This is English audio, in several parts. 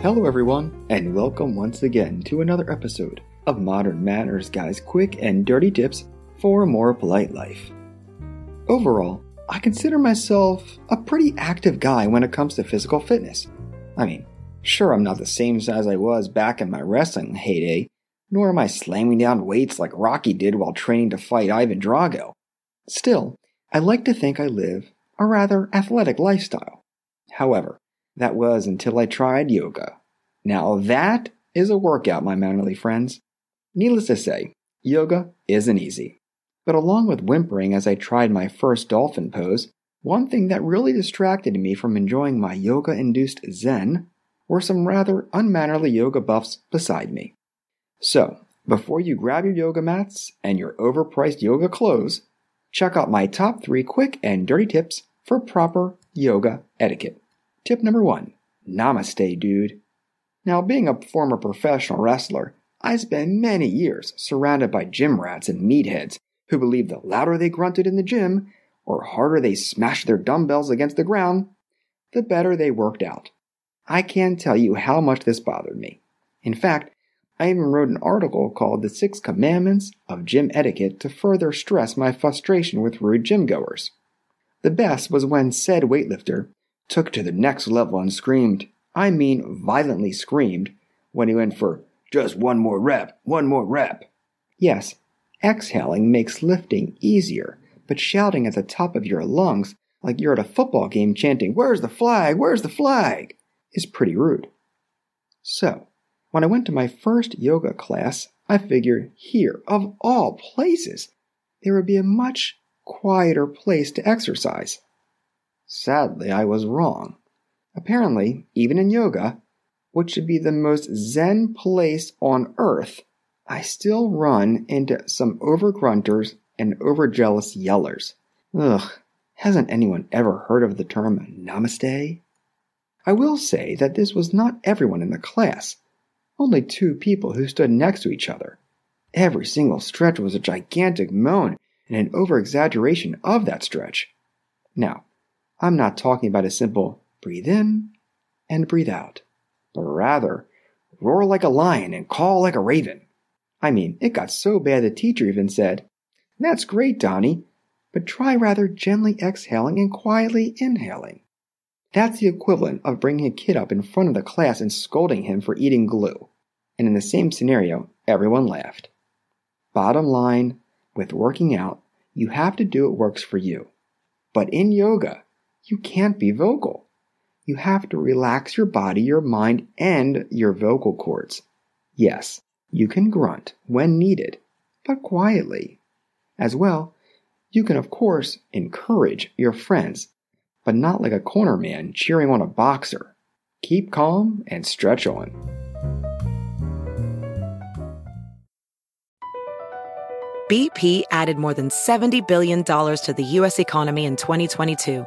Hello, everyone, and welcome once again to another episode of Modern Manners Guy's quick and dirty tips for a more polite life. Overall, I consider myself a pretty active guy when it comes to physical fitness. I mean, sure, I'm not the same size I was back in my wrestling heyday, nor am I slamming down weights like Rocky did while training to fight Ivan Drago. Still, I like to think I live a rather athletic lifestyle. However, that was until I tried yoga. Now that is a workout, my manly friends. Needless to say, yoga isn't easy. But along with whimpering as I tried my first dolphin pose, one thing that really distracted me from enjoying my yoga induced zen were some rather unmannerly yoga buffs beside me. So, before you grab your yoga mats and your overpriced yoga clothes, check out my top three quick and dirty tips for proper yoga etiquette. Tip number one Namaste, dude. Now, being a former professional wrestler, I spent many years surrounded by gym rats and meatheads who believed the louder they grunted in the gym, or harder they smashed their dumbbells against the ground, the better they worked out. I can't tell you how much this bothered me. In fact, I even wrote an article called The Six Commandments of Gym Etiquette to further stress my frustration with rude gym goers. The best was when said weightlifter took to the next level and screamed, I mean violently screamed, when he went for just one more rep, one more rep. Yes, exhaling makes lifting easier, but shouting at the top of your lungs like you're at a football game chanting, Where's the flag? Where's the flag? is pretty rude. So, when I went to my first yoga class, I figured here, of all places, there would be a much quieter place to exercise. Sadly, I was wrong. Apparently, even in yoga, which should be the most zen place on earth, I still run into some overgrunters and overjealous yellers. Ugh, hasn't anyone ever heard of the term namaste? I will say that this was not everyone in the class, only two people who stood next to each other. Every single stretch was a gigantic moan and an overexaggeration of that stretch. Now, I'm not talking about a simple breathe in and breathe out, but rather roar like a lion and call like a raven. I mean, it got so bad the teacher even said, That's great, Donnie, but try rather gently exhaling and quietly inhaling. That's the equivalent of bringing a kid up in front of the class and scolding him for eating glue. And in the same scenario, everyone laughed. Bottom line, with working out, you have to do what works for you. But in yoga, you can't be vocal. You have to relax your body, your mind, and your vocal cords. Yes, you can grunt when needed, but quietly. As well, you can, of course, encourage your friends, but not like a corner man cheering on a boxer. Keep calm and stretch on. BP added more than $70 billion to the U.S. economy in 2022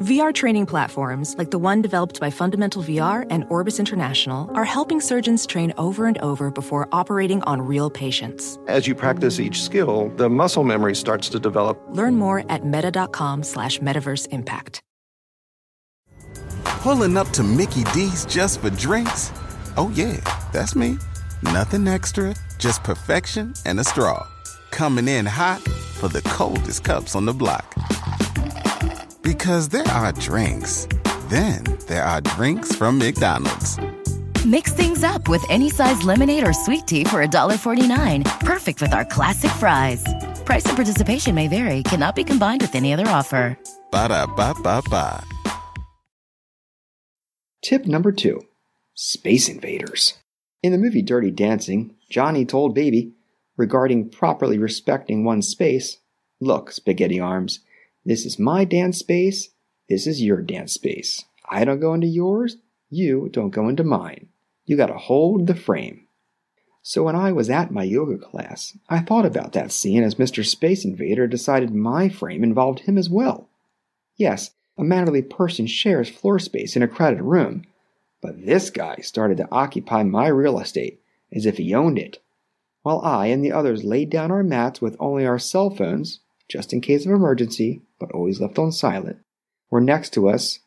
VR training platforms, like the one developed by Fundamental VR and Orbis International, are helping surgeons train over and over before operating on real patients. As you practice each skill, the muscle memory starts to develop. Learn more at meta.com slash metaverse impact. Pulling up to Mickey D's just for drinks? Oh, yeah, that's me. Nothing extra, just perfection and a straw. Coming in hot for the coldest cups on the block. Because there are drinks, then there are drinks from McDonald's. Mix things up with any size lemonade or sweet tea for $1.49. Perfect with our classic fries. Price and participation may vary, cannot be combined with any other offer. Ba da ba ba ba. Tip number two Space Invaders. In the movie Dirty Dancing, Johnny told Baby, regarding properly respecting one's space, Look, Spaghetti Arms, this is my dance space, this is your dance space. I don't go into yours, you don't go into mine. You gotta hold the frame. So when I was at my yoga class, I thought about that scene as Mr. Space Invader decided my frame involved him as well. Yes, a mannerly person shares floor space in a crowded room, but this guy started to occupy my real estate as if he owned it, while I and the others laid down our mats with only our cell phones, just in case of emergency, but always left on silent, were next to us,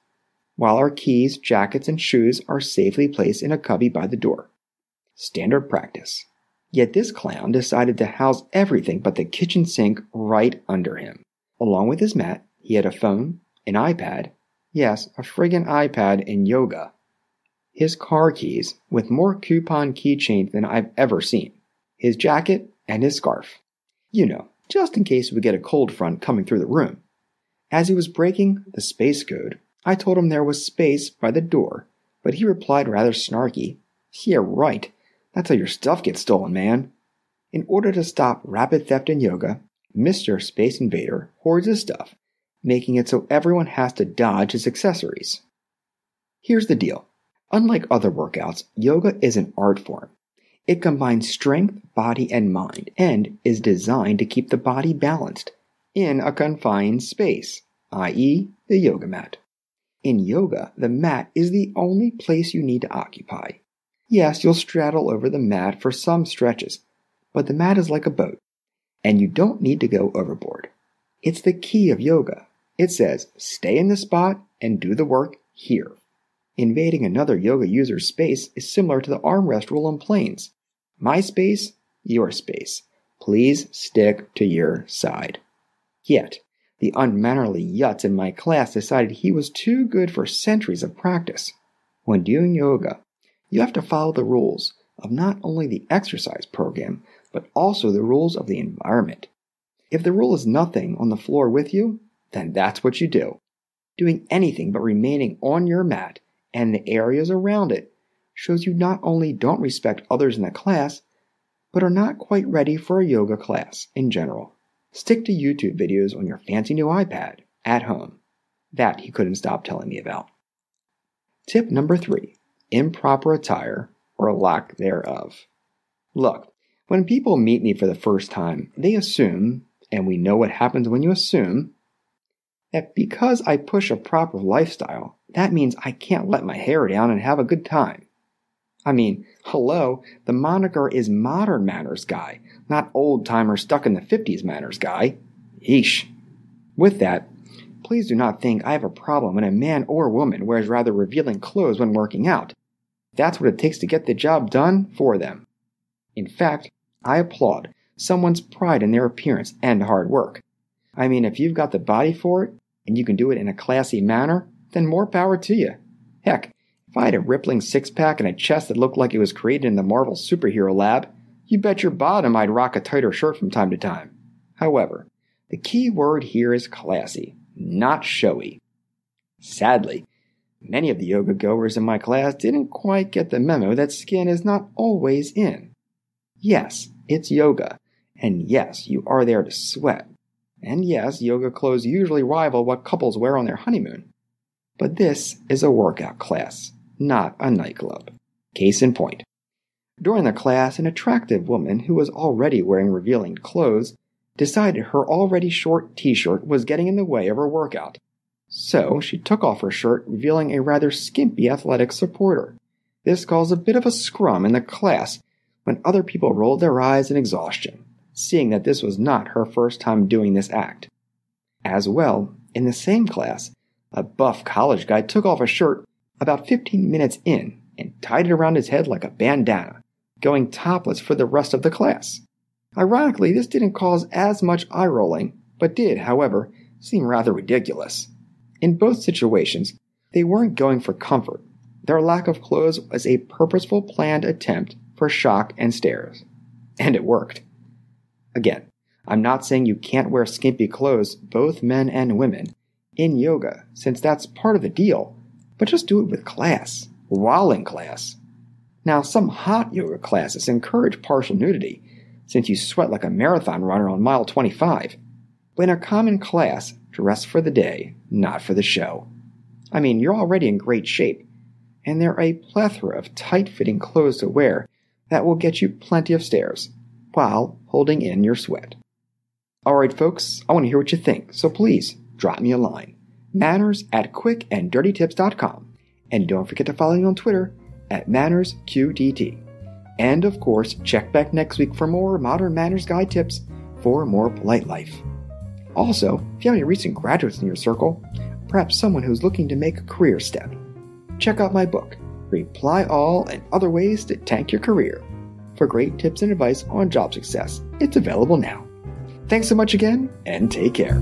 while our keys, jackets, and shoes are safely placed in a cubby by the door. Standard practice. Yet this clown decided to house everything but the kitchen sink right under him. Along with his mat, he had a phone, an iPad, yes, a friggin' iPad and yoga, his car keys with more coupon keychains than I've ever seen, his jacket, and his scarf. You know, just in case we get a cold front coming through the room. As he was breaking the space code, I told him there was space by the door, but he replied rather snarky, Yeah, right. That's how your stuff gets stolen, man. In order to stop rapid theft in yoga, Mr. Space Invader hoards his stuff, making it so everyone has to dodge his accessories. Here's the deal. Unlike other workouts, yoga is an art form. It combines strength, body, and mind, and is designed to keep the body balanced in a confined space, i.e., the yoga mat. In yoga, the mat is the only place you need to occupy. Yes, you'll straddle over the mat for some stretches, but the mat is like a boat, and you don't need to go overboard. It's the key of yoga. It says, stay in the spot and do the work here. Invading another yoga user's space is similar to the armrest rule in planes. My space, your space. Please stick to your side. Yet, the unmannerly yuts in my class decided he was too good for centuries of practice. When doing yoga, you have to follow the rules of not only the exercise program, but also the rules of the environment. If the rule is nothing on the floor with you, then that's what you do. Doing anything but remaining on your mat and the areas around it shows you not only don't respect others in the class, but are not quite ready for a yoga class in general. Stick to YouTube videos on your fancy new iPad at home. That he couldn't stop telling me about. Tip number three improper attire or lack thereof. Look, when people meet me for the first time, they assume, and we know what happens when you assume, that because I push a proper lifestyle, that means I can't let my hair down and have a good time. I mean, hello, the moniker is modern manners guy, not old timer stuck in the 50s manners guy. Yeesh. With that, please do not think I have a problem when a man or woman wears rather revealing clothes when working out. That's what it takes to get the job done for them. In fact, I applaud someone's pride in their appearance and hard work. I mean, if you've got the body for it, and you can do it in a classy manner, then more power to you. Heck, if I had a rippling six pack and a chest that looked like it was created in the Marvel superhero lab, you bet your bottom I'd rock a tighter shirt from time to time. However, the key word here is classy, not showy. Sadly, many of the yoga goers in my class didn't quite get the memo that skin is not always in. Yes, it's yoga, and yes, you are there to sweat. And yes, yoga clothes usually rival what couples wear on their honeymoon. But this is a workout class, not a nightclub. Case in point. During the class, an attractive woman who was already wearing revealing clothes decided her already short t shirt was getting in the way of her workout. So she took off her shirt, revealing a rather skimpy athletic supporter. This caused a bit of a scrum in the class when other people rolled their eyes in exhaustion, seeing that this was not her first time doing this act. As well, in the same class, a buff college guy took off a shirt about 15 minutes in and tied it around his head like a bandana, going topless for the rest of the class. Ironically, this didn't cause as much eye rolling, but did, however, seem rather ridiculous. In both situations, they weren't going for comfort. Their lack of clothes was a purposeful planned attempt for shock and stares. And it worked. Again, I'm not saying you can't wear skimpy clothes, both men and women, in yoga, since that's part of the deal, but just do it with class, while in class. Now, some hot yoga classes encourage partial nudity, since you sweat like a marathon runner on mile 25. But in a common class, dress for the day, not for the show. I mean, you're already in great shape, and there are a plethora of tight fitting clothes to wear that will get you plenty of stares while holding in your sweat. Alright, folks, I want to hear what you think, so please drop me a line. Manners at quickanddirtytips.com. And don't forget to follow me on Twitter at MannersQDT. And of course, check back next week for more modern manners guy's tips for a more polite life. Also, if you have any recent graduates in your circle, perhaps someone who's looking to make a career step, check out my book, Reply All and Other Ways to Tank Your Career, for great tips and advice on job success. It's available now. Thanks so much again, and take care.